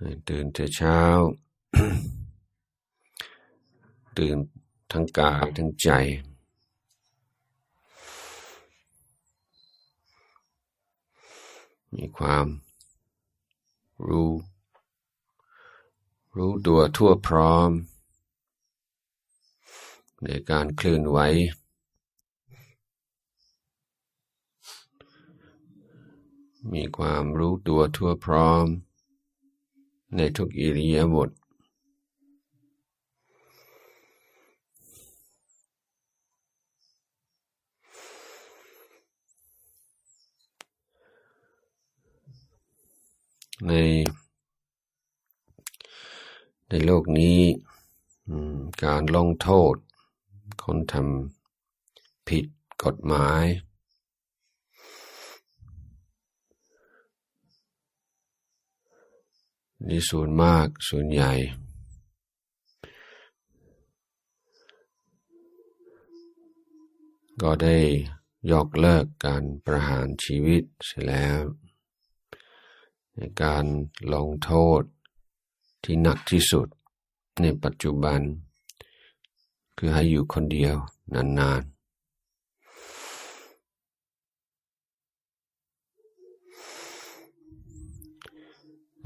ตื่นแต่เช้า ตื่นทั้งกายทั้งใจ มีความรู้ รู้ตัวทั่วพร้อม ในการเคลื่อนไหวมีความรู้ตัวทั่วพร้อม ในทุกอิริยาบถใน ในโลกนี้การลงโทษ คนทำผิดกฎหมาย นี่ส่วนมากส่วนใหญ่ ก็ได้ยกเลิกการประหารชีวิตเสียแล้ว ในการลงโทษที่หนักที่สุดในปัจจุบัน คือให้อยู่คนเดียวนานๆ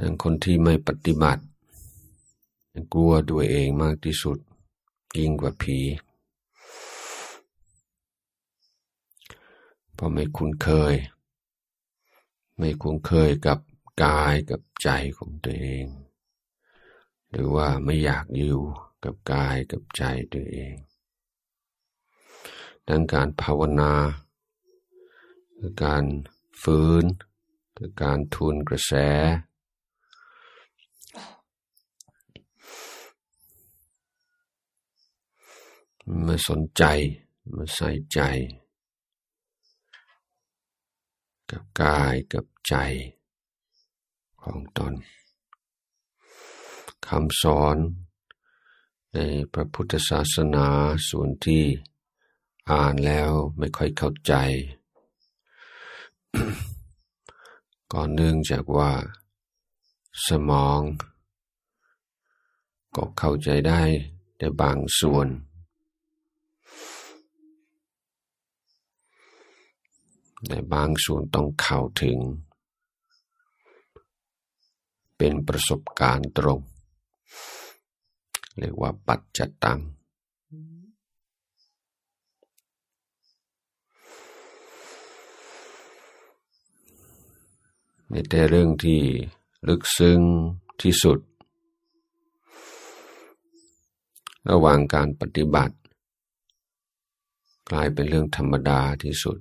ดังคนที่ไม่ปฏิบัติกลัวตัวเองมากที่สุด ยิ่งกว่าผีเพราะไม่คุ้นเคย ไม่คุ้นเคยกับกายกับใจของตัวเอง หรือว่าไม่อยากอยู่กับกายกับใจตัวเองดังการภาวนาคือการฟื้นคือการทุนกระแส มาสนใจมาใส่ใจ กับกายกับใจของตนคำสอนในพระพุทธศาสนาส่วนที่อ่านแล้วไม่ค่อยเข้าใจก็เนื่องจากว่า สมอง ก็เข้าใจได้แต่บางส่วน แต่บางส่วนต้องเข้าถึง เป็นประสบการณ์ตรง เรียกว่าปัจจตัง ในแต่เรื่องที่ลึกซึ้งที่สุด ระหว่างการปฏิบัติ กลายเป็นเรื่องธรรมดาที่สุด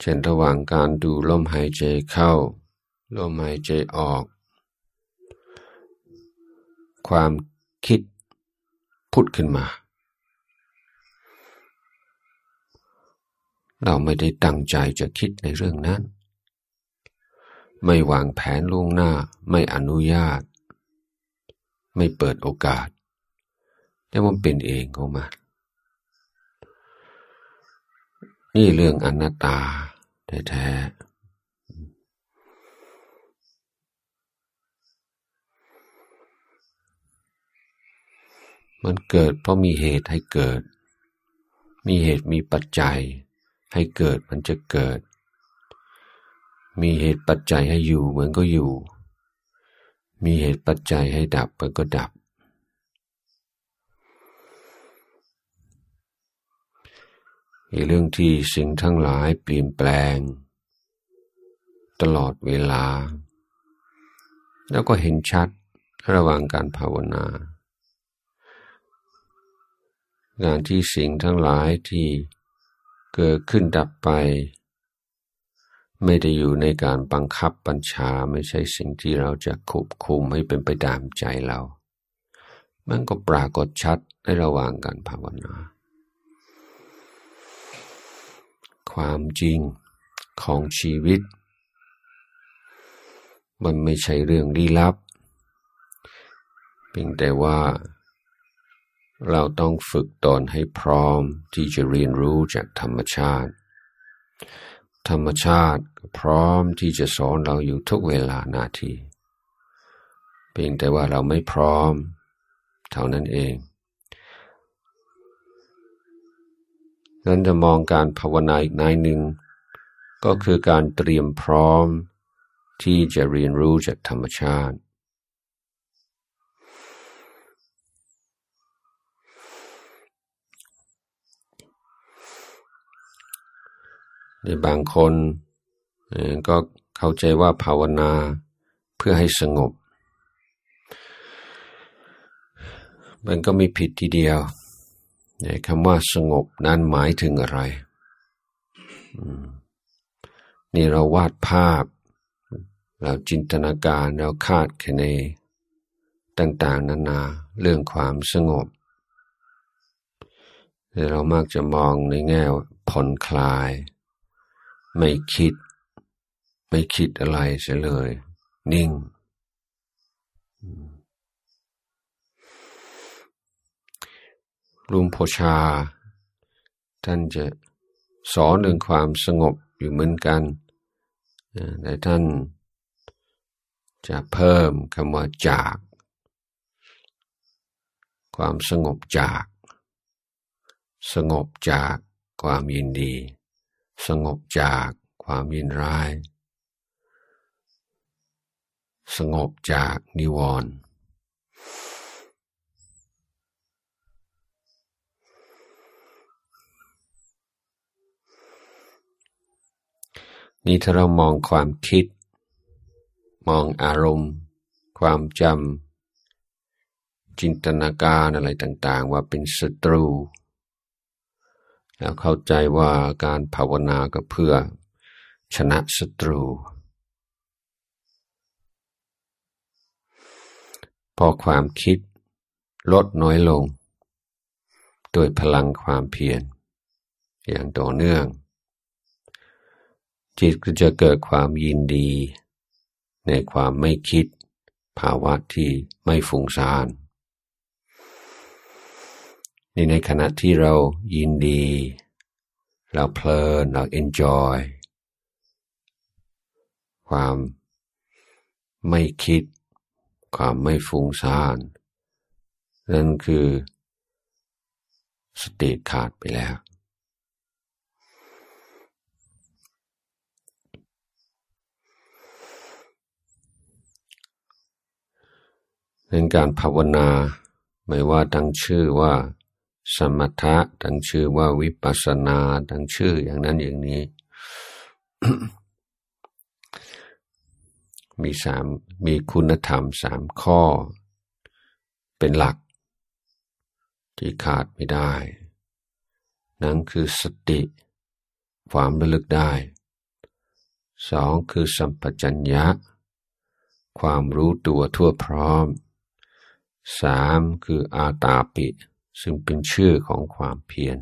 เช่นระหว่างการดูลมหายใจเข้า ลมหายใจออก ความคิดพุดขึ้นมา เราไม่ได้ตั้งใจจะคิดในเรื่องนั้น ไม่วางแผนล่วงหน้าไม่อนุญาต ไม่เปิดโอกาส แต่มันเป็นเองของมัน นี่เรื่องอนัตตาแท้ๆมันเกิดเพราะมีเหตุให้เกิด มีเหตุมีปัจจัยให้เกิดมันจะเกิด มีเหตุปัจจัยให้อยู่เหมือนก็อยู่ มีเหตุปัจจัยให้ดับมันก็ดับ อีเรื่องที่สิ่งทั้งหลายเปลี่ยนแปลง ตลอดเวลา แล้วก็เห็นชัดระหว่างการภาวนา งานที่สิ่งทั้งหลายที่เกิดขึ้นดับไป ไม่ได้อยู่ในการบังคับบัญชาไม่ใช่สิ่งที่เราจะควบคุมให้เป็นไปตามใจเรา มันก็ปรากฏชัดในระหว่างการภาวนา ความจริงของชีวิต มันไม่ใช่เรื่องลี้ลับ เพียงแต่ว่า เราต้องฝึกตนให้พร้อมที่จะเรียนรู้จากธรรมชาติ ธรรมชาติพร้อมที่จะสอนเราอยู่ทุกเวลานาที เพียงแต่ว่าเราไม่พร้อม เท่านั้นเอง นั้นจะมองการภาวนาอีกนายหนึ่ง ก็คือการเตรียมพร้อมที่จะเรียนรู้จากธรรมชาติ ในบางคนก็เข้าใจว่าภาวนาเพื่อให้สงบ มันก็มีผิดทีเดียว คำว่าสงบนั้นหมายถึงอะไร นี่เราวาดภาพ เราจินตนาการเราคาดคะเน ต่างๆ นานาเรื่องความสงบเรามักจะมองในแง่ผ่อนคลาย ไม่คิด ไม่คิดอะไรเสียเลย นิ่ง ลุงโพชา ท่านจะสอนเรื่องความสงบอยู่เหมือนกันแต่ท่านจะเพิ่มคำว่าจาก ความสงบจาก สงบจากความยินดี สงบจากความยินร้าย สงบจากนิวรณ์ นี่ถ้าเรามองความคิด มองอารมณ์ ความจำจินตนาการอะไรต่างๆ ว่าเป็นศัตรู แล้วเข้าใจว่าการภาวนาก็เพื่อชนะศัตรู พอความคิดลดน้อยลง โดยพลังความเพียรอย่างต่อเนื่อง จิตก็จะเกิดความยินดี ในความไม่คิด ภาวะที่ไม่ฟุ้งซ่านนี่ในขณะที่เรายินดี เราเพลินเราเอนจอยความไม่คิด ความไม่ฟุ้งซ่านนั่นคือ สติขาดไปแล้ว ในการภาวนา ไม่ว่าตั้งชื่อว่า สมถะตั้งชื่อว่าวิปัสสนาตั้งชื่ออย่างนั้นอย่างนี้ มีสามมีคุณธรรมสามข้อ เป็นหลัก ที่ขาดไม่ได้ นั่นคือสติ ความระลึกได้สองคือสัมปชัญญะ ความรู้ตัวทั่วพร้อม สามคืออาตาปิ ซึ่งเป็นชื่อของความเพียร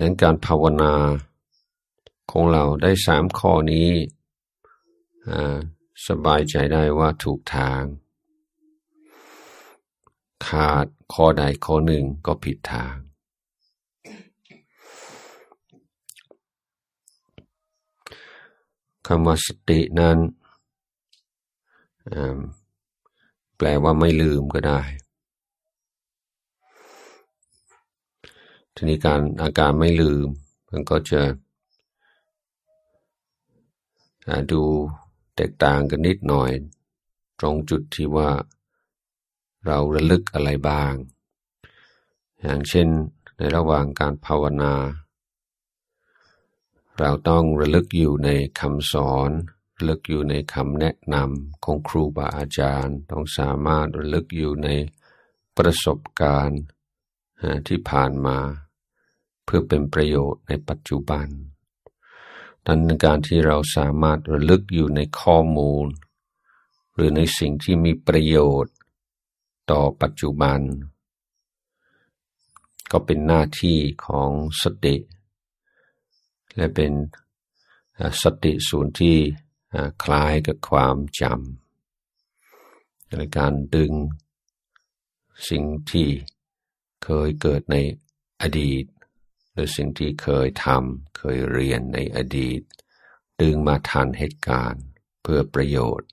นั้นการภาวนาของเราได้สามข้อนี้สบายใจได้ว่าถูกทาง ขาดข้อใดข้อหนึ่งก็ผิดทาง คำว่าสตินั้น แปลว่าไม่ลืมก็ได้ ทีนี้การอาการไม่ลืม มันก็จะดูแตกต่างกันนิดหน่อย ตรงจุดที่ว่าเราระลึกอะไรบ้าง อย่างเช่นในระหว่างการภาวนา เราต้องระลึกอยู่ในคำสอนระลึกอยู่ในคำแนะนำของครูบาอาจารย์ ต้องสามารถระลึกอยู่ในประสบการณ์ที่ผ่านมา เพื่อเป็นประโยชน์ในปัจจุบันดังนั้นการที่เราสามารถระลึกอยู่ในข้อมูล หรือในสิ่งที่มีประโยชน์ต่อปัจจุบัน ก็เป็นหน้าที่ของสติ และเป็นสติศูนย์ที่คล้ายกับความจำในการดึงสิ่งที่เคยเกิดในอดีต หรือสิ่งที่เคยทำเคยเรียนในอดีต ดึงมาทันเหตุการณ์เพื่อประโยชน์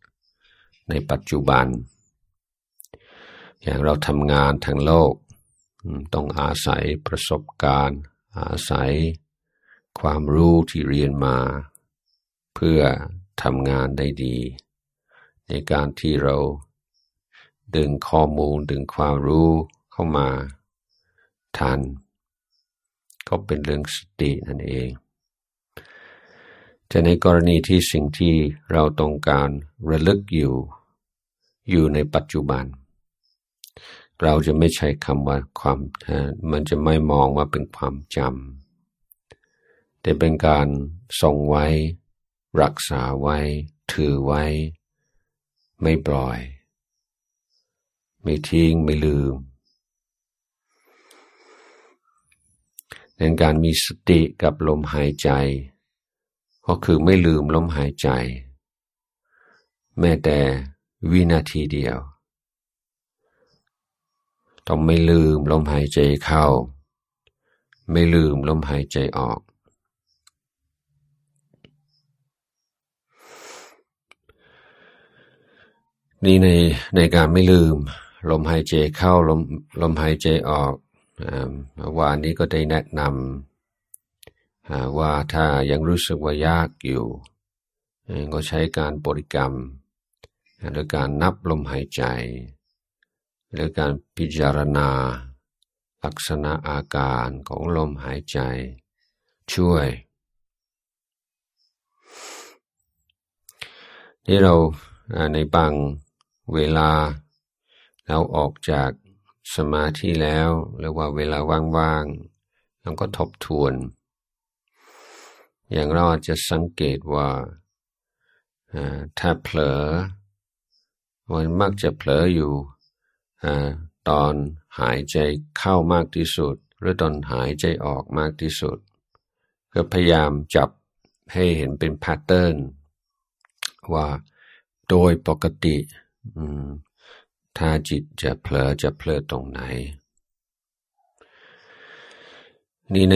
ในปัจจุบัน อย่างเราทำงานทางโลก ต้องอาศัยประสบการณ์ อาศัย ความรู้ที่เรียนมา เพื่อทำงานได้ดี ในการที่เราดึงข้อมูลดึงความรู้เข้ามาทัน ก็เป็นเรื่องสตินั่นเองแต่ในกรณีที่สิ่งที่เราต้องการระลึกอยู่ อยู่ในปัจจุบัน เราจะไม่ใช้คำว่าความมันจะไม่มองว่าเป็นความจำ แต่เป็นการทรงไว้ รักษาไว้ ถือไว้ ไม่ปล่อย ไม่ทิ้งไม่ลืมในการมีสติกับลมหายใจ ก็คือไม่ลืมลมหายใจ แม้แต่วินาทีเดียว ต้องไม่ลืมลมหายใจเข้า ไม่ลืมลมหายใจออก นี่ในในการไม่ลืม ลมหายใจเข้าลมลมหายใจออกอวานนี้ก็ได้แนะนำว่าถ้ายังรู้สึกว่ายากอยู่ ก็ใช้การบริกรรมหรือการนับลมหายใจ หรือการพิจารณา ลักษณะอาการของลมหายใจ ช่วยที่เราในบาง เวลา เราออกจากสมาธิแล้วหรือว่าเวลาว่างๆเราก็ทบทวน อย่างเราอาจจะสังเกตว่าถ้าเผลอมันมักจะเผลออยู่ตอนหายใจเข้ามากที่สุด หรือตอนหายใจออกมากที่สุด ก็พยายามจับให้เห็นเป็นแพทเทิร์นว่าโดยปกติ ถ้าจิตจะเผลอจะเผลอตรงไหน นี่ใน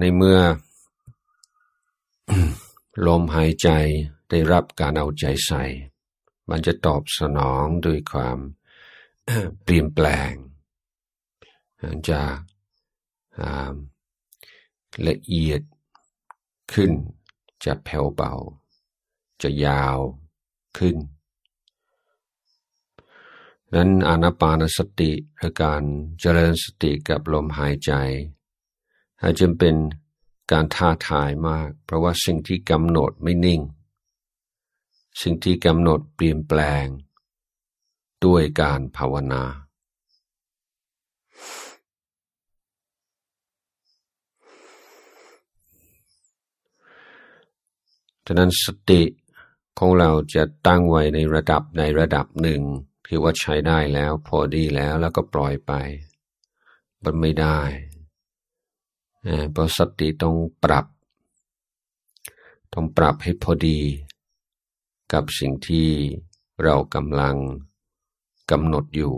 ในเมื่อ ลมหายใจได้รับการเอาใจใส่ มันจะตอบสนองด้วยความเปลี่ยนแปลงจะละเอียดขึ้น จะแผ่วเบา จะยาวขึ้น นั้นอานาปานสติหรือการเจริญสติกับลมหายใจอาจจะเป็นการท้าทายมาก เพราะว่าสิ่งที่กำหนดไม่นิ่ง สิ่งที่กำหนดเปลี่ยนแปลง ด้วยการภาวนา ฉะนั้นสติของเราจะตั้งไว้ในระดับในระดับหนึ่ง ที่ว่าใช้ได้แล้ว พอดีแล้วแล้วก็ปล่อยไป มันไม่ได้เพราะสติต้องปรับ ต้องปรับให้พอดี กับสิ่งที่เรากำลังกำหนดอยู่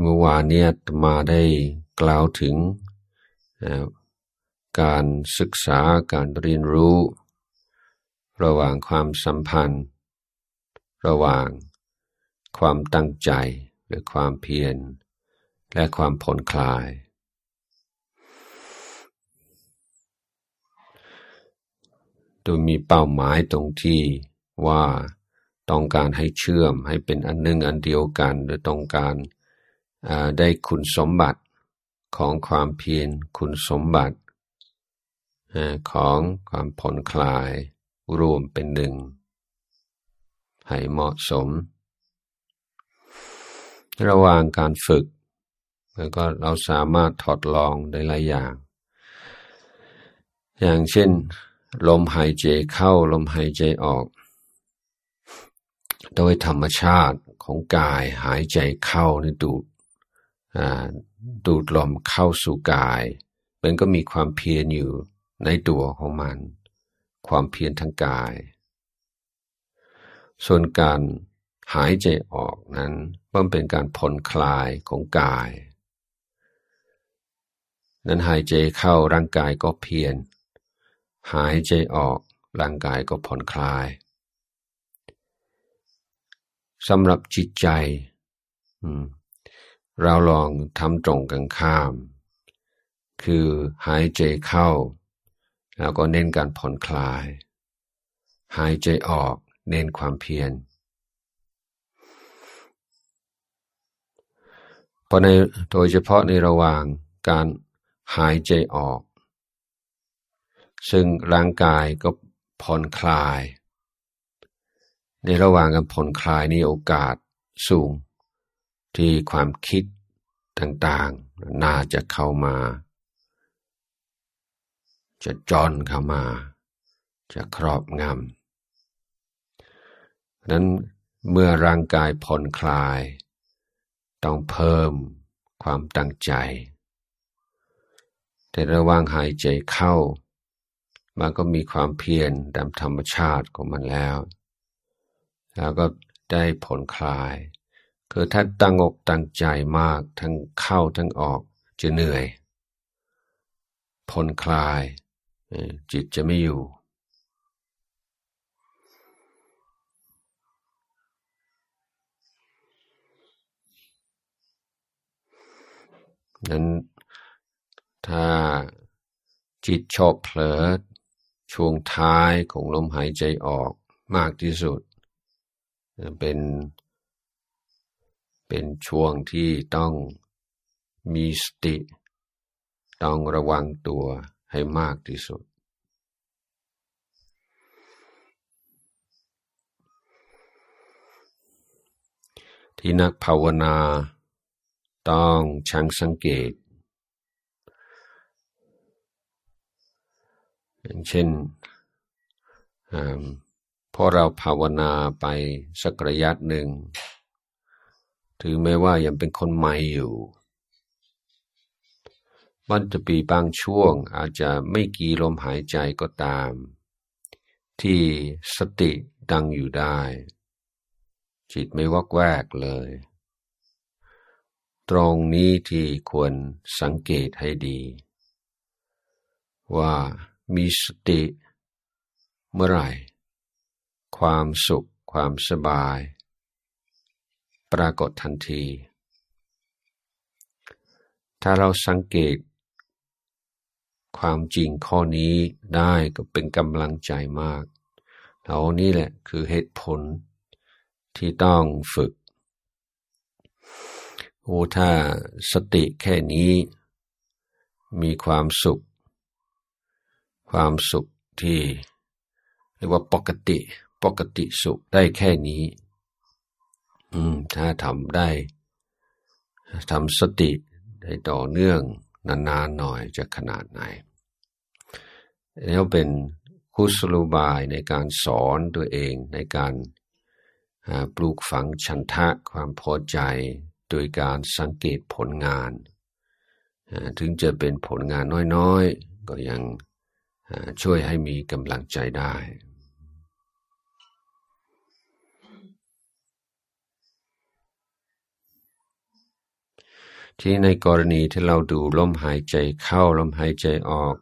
เมื่อวานเนี่ยมาได้กล่าวถึง การศึกษาการเรียนรู้ ระหว่างความสัมพันธ์ ระหว่างความตั้งใจหรือความเพียร และความผ่อนคลาย โดยมีเป้าหมายตรงที่ว่าต้องการให้เชื่อมให้เป็นอันหนึ่งอันเดียวกัน หรือต้องการได้คุณสมบัติของความเพียรคุณสมบัติ ของความผ่อนคลายรวมเป็นหนึ่ง ให้เหมาะสม ระหว่างการฝึก แล้วก็เราสามารถถอดลองได้หลายอย่าง อย่างเช่น ลมหายใจเข้าลมหายใจออก โดยธรรมชาติของกายหายใจเข้านี่ดูดดูดลมเข้าสู่กาย มันก็มีความเพียรอยู่ ในตัวของมัน ความเพียรทางกาย ส่วนการหายใจออกนั้นมันเป็นการผ่อนคลายของกาย นั้นหายใจเข้าร่างกายก็เพียร หายใจออกร่างกายก็ผ่อนคลายสำหรับจิตใจ เราลองทำตรงกันข้าม คือหายใจเข้า แล้วก็เน้นการผ่อนคลาย หายใจออกเน้นความเพียรเพราะในโดยเฉพาะในระหว่างการหายใจออก ซึ่งร่างกายก็ผ่อนคลาย ในระหว่างการผ่อนคลายนี้โอกาสสูง ที่ความคิดต่างๆ น่าจะเข้ามา จะจอนเข้ามา จะครอบงำนั้นเมื่อร่างกายผ่อนคลาย ต้องเพิ่มความตั้งใจ แต่ระหว่างหายใจเข้า มันก็มีความเพียรตามธรรมชาติของมันแล้ว แล้วก็ได้ผลคลาย คือถ้าตั้งอกตั้งใจมากทั้งเข้าทั้งออกจะเหนื่อยผลคลาย จิตจะไม่อยู่ นั้นถ้าจิตชอบเผลอช่วงท้ายของลมหายใจออกมากที่สุด เป็น เป็นช่วงที่ต้องมีสติ ต้องระวังตัว ให้มากที่สุด ที่นักภาวนาต้องช่างสังเกต อย่างเช่นพอเราภาวนาไปสักระยะหนึ่งถือแม้ว่ายังเป็นคนใหม่อยู่ มันจะปีบางช่วงอาจจะไม่กี่ลมหายใจก็ตาม ที่สติดังอยู่ได้ จิตไม่วักแวกเลย ตรงนี้ที่ควรสังเกตให้ดี ว่ามีสติเมื่อไหร่ ความสุขความสบาย ปรากฏทันที ถ้าเราสังเกต ความจริงข้อนี้ได้ก็เป็นกำลังใจมากเรานี่แหละคือเหตุผลที่ต้องฝึก โอ้ถ้าสติแค่นี้ มีความสุข ความสุขที่เรียกว่าปกติ ปกติสุขได้แค่นี้ อืม ถ้าทำได้ทำสติได้ต่อเนื่องนานๆหน่อยจะขนาดไหน แล้วเป็นคุสลุบายในการสอนตัวเองในการปลูกฝังชันทะความพอใจโดยการสังเกตผลงาน ถึงจะเป็นผลงานน้อยๆ ก็ยังช่วยให้มีกำลังใจได้ ที่ในกรณีที่เราดูลมหายใจเข้าลมหายใจออก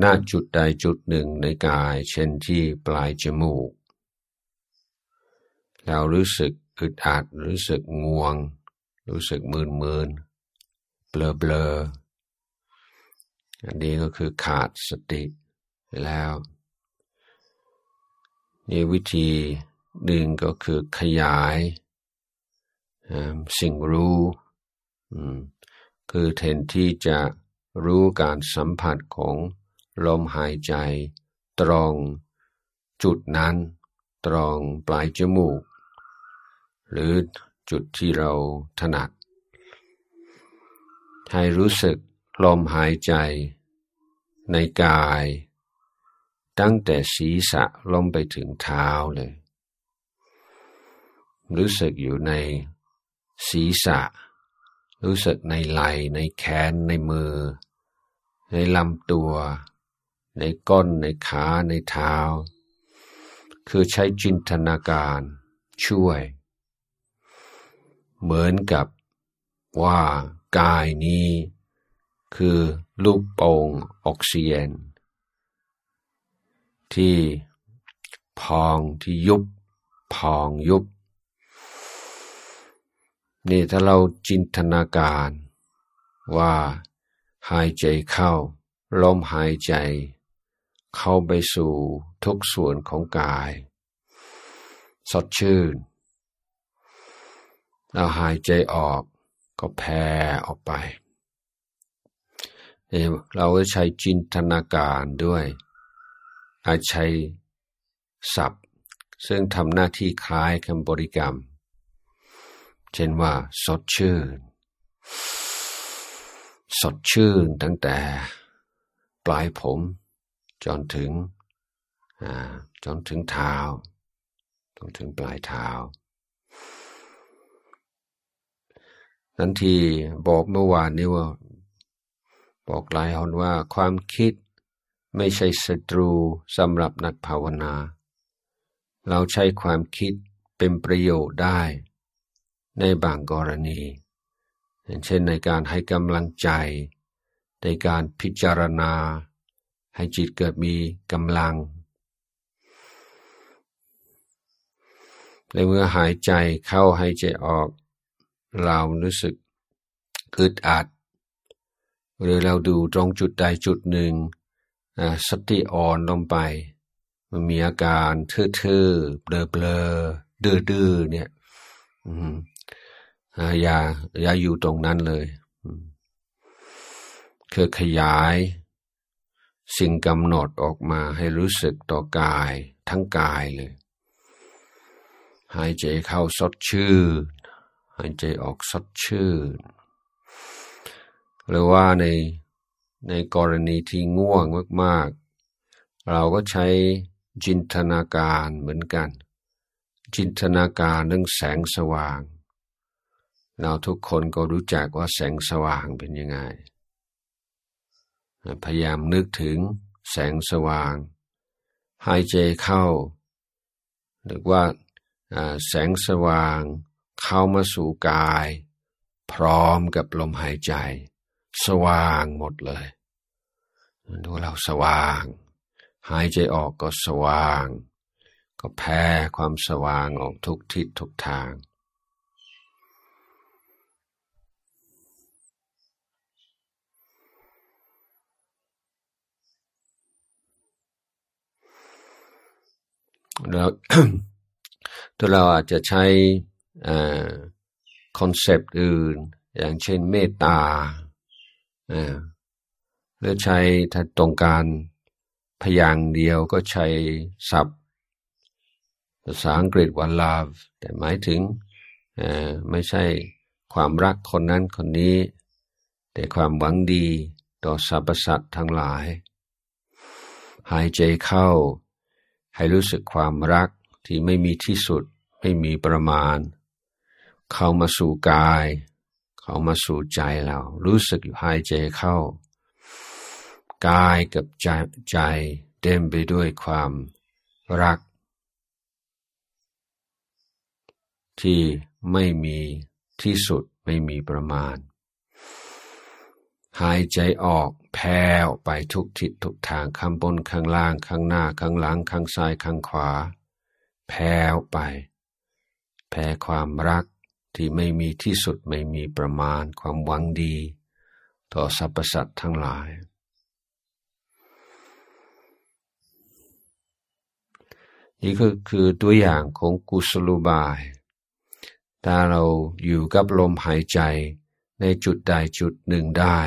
ณจุดใดจุดหนึ่งในกาย เช่นที่ปลายจมูกเรารู้สึกอึดอัดรู้สึกง่วง รู้สึกมืนมืนเบลอเบลออันนี้ก็คือขาดสติแล้ว นี่วิธีหนึ่งก็คือขยายสิ่งรู้คือแทนที่จะรู้การสัมผัสของ ลมหายใจ ตรงจุดนั้น ตรงปลายจมูก หรือจุดที่เราถนัด ให้รู้สึกลมหายใจ ในกาย ตั้งแต่ศีรษะลงไปถึงเท้าเลย รู้สึกอยู่ในศีรษะ รู้สึกในไหล่ในแขนในมือ ในลำตัว ในก้นในขาในเท้า คือใช้จินตนาการช่วย เหมือนกับว่ากายนี้คือลูกโป่งออกซิเจนที่พองที่ยุบ พองยุบ นี่ถ้าเราจินตนาการว่าหายใจเข้าลมหายใจ เข้าไปสู่ทุกส่วนของกาย สดชื่นแล้วหายใจออกก็แผ่ออกไปเราใช้จินตนาการด้วยอาใช้ศัพท์ ซึ่งทำหน้าที่คล้ายคำบริกรรม เช่นว่า สดชื่น สดชื่นตั้งแต่ ปลายผม จนถึงจนถึงเท้าจนถึงปลายเท้านั้นทีบอกเมื่อวานนี้ว่า บอกหลายคนว่าความคิดไม่ใช่ศัตรูสำหรับนักภาวนา เราใช้ความคิดเป็นประโยชน์ได้ ในบางกรณีเช่นในการให้กำลังใจ ในการพิจารณา ให้จิตเกิดมีกำลัง ในเมื่อหายใจเข้าหายใจออก เรารู้สึกอึดอัด หรือเราดูตรงจุดใดจุดหนึ่งสติอ่อนลงไป มันมีอาการทื่อๆ เบลอเบลอดื้อดื้อเนี่ยอย่าอย่าอยู่ตรงนั้นเลย คือขยาย สิ่งกำหนดออกมาให้รู้สึกต่อกายทั้งกายเลย หายใจเข้าสดชื่น หายใจออกสดชื่น หรือว่าในในกรณีที่ง่วงมากๆ เราก็ใช้จินตนาการเหมือนกัน จินตนาการเรื่องแสงสว่าง เราทุกคนก็รู้จักว่าแสงสว่างเป็นยังไง พยายามนึกถึงแสงสว่าง หายใจเข้าหรือว่าแสงสว่าง เข้ามาสู่กาย พร้อมกับลมหายใจ สว่างหมดเลยดูเราสว่าง หายใจออกก็สว่าง ก็แผ่ความสว่างออกทุกทิศทุกทาง แล้วตัวเราอาจจะใช้ concept อื่น อย่างเช่นเมตตาหรือใช้ถ้าตรงการพยางค์เดียวก็ใช้ศัพท์ภาษาอังกฤษว่า love แต่หมายถึงไม่ใช่ความรักคนนั้นคนนี้ แต่ความหวังดีต่อสรรพสัตว์ทั้งหลาย หายใจเข้า ให้รู้สึกความรักที่ไม่มีที่สุด ไม่มีประมาณ เข้ามาสู่กาย เข้ามาสู่ใจเรา รู้สึกอยู่หายใจเข้า กายกับใจใจเต็มไปด้วยความรัก ที่ไม่มีที่สุดไม่มีประมาณ หายใจออกแผ่ออกไปทุกทิศทุกทางข้างบนข้างล่างข้างหน้าข้างหลังข้างซ้ายข้างขวาแผ่ออกไป แผ่ความรักที่ไม่มีที่สุดไม่มีประมาณความหวังดี ต่อสรรพสัตว์ทั้งหลาย นี่ก็คือตัวอย่างของกุศโลบาย ถ้าเราอยู่กับลมหายใจ ในจุดใดจุดหนึ่งได้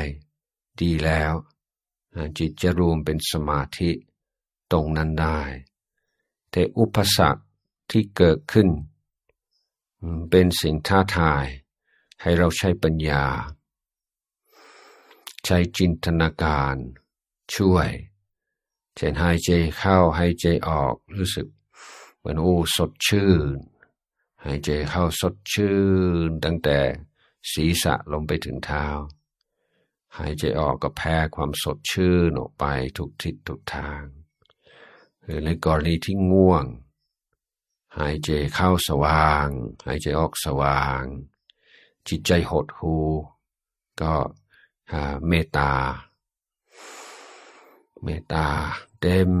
ดีแล้ว จิตจะรวมเป็นสมาธิตรงนั้นได้ แต่อุปสรรคที่เกิดขึ้น เป็นสิ่งท้าทายให้เราใช้ปัญญา ใช้จินตนาการ ช่วย เช่นหายใจเข้าหายใจออกรู้สึกเหมือนโอ้สดชื่นหายใจเข้าสดชื่นตั้งแต่ ศีรษะลงไปถึงเท้า หายใจออกก็แพ้ความสดชื่นออกไปทุกทิศทุกทาง หรือในกรณีที่ง่วง หายใจเข้าสว่าง หายใจออกสว่าง จิตใจหดหูก็เมตตา เมตตาเต็ม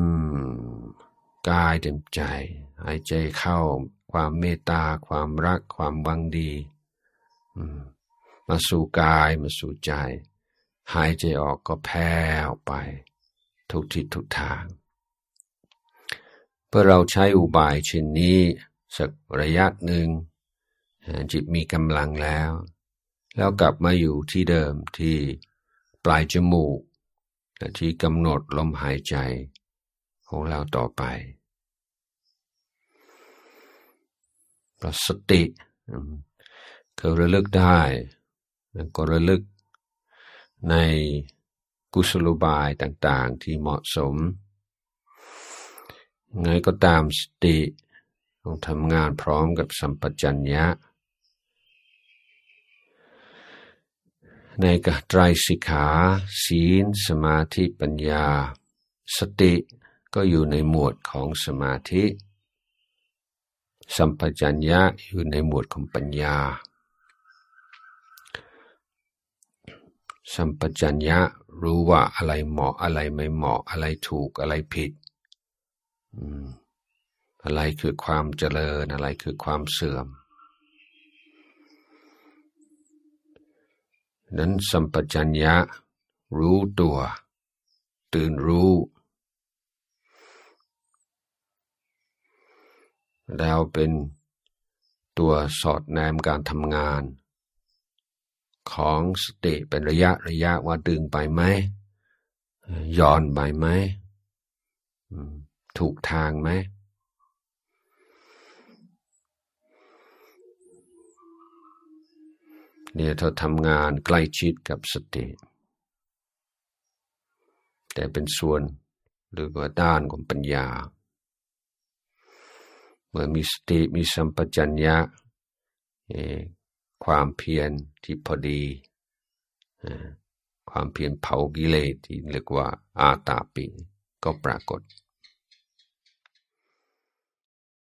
กายเต็มใจ หายใจเข้าความเมตตา ความรักความวังดีม มาสู่กายมาสู่ใจ หายใจออกก็แผ่ออกไป ทุกทิศทุกทาง เพื่อเราใช้อุบายเช่นนี้สักระยะหนึ่ง จิตมีกำลังแล้ว แล้วกลับมาอยู่ที่เดิมที่ปลายจมูกและที่กำหนดลมหายใจของเราต่อไปก็สติ คือระลึกได้ ก็ระลึกในกุศโลบายต่างๆที่เหมาะสม ไงก็ตามสติต้องทำงานพร้อมกับสัมปชัญญะ ในกไตรสิกขาศีลสมาธิปัญญา สติก็อยู่ในหมวดของสมาธิ สัมปชัญญะอยู่ในหมวดของปัญญา สัมปชัญญะรู้ว่าอะไรเหมาะอะไรไม่เหมาะอะไรถูกอะไรผิดอะไรคือความเจริญอะไรคือความเสื่อม นั้นสัมปชัญญะรู้ตัว ตื่นรู้ แล้วเป็นตัวสอดแนมการทำงาน ของสติเป็นระยะระยะว่าดึงไปไหมย้อนไปไหมถูกทางไหมเนี่ยเธอทำงานใกล้ชิดกับสติ แต่เป็นส่วนหรือว่าด้านของปัญญา เมื่อมีสติมีสัมปชัญญะ ความเพียรที่พอดี ความเพียรเผากิเลสที่เรียกว่าอาตาปิก็ปรากฏ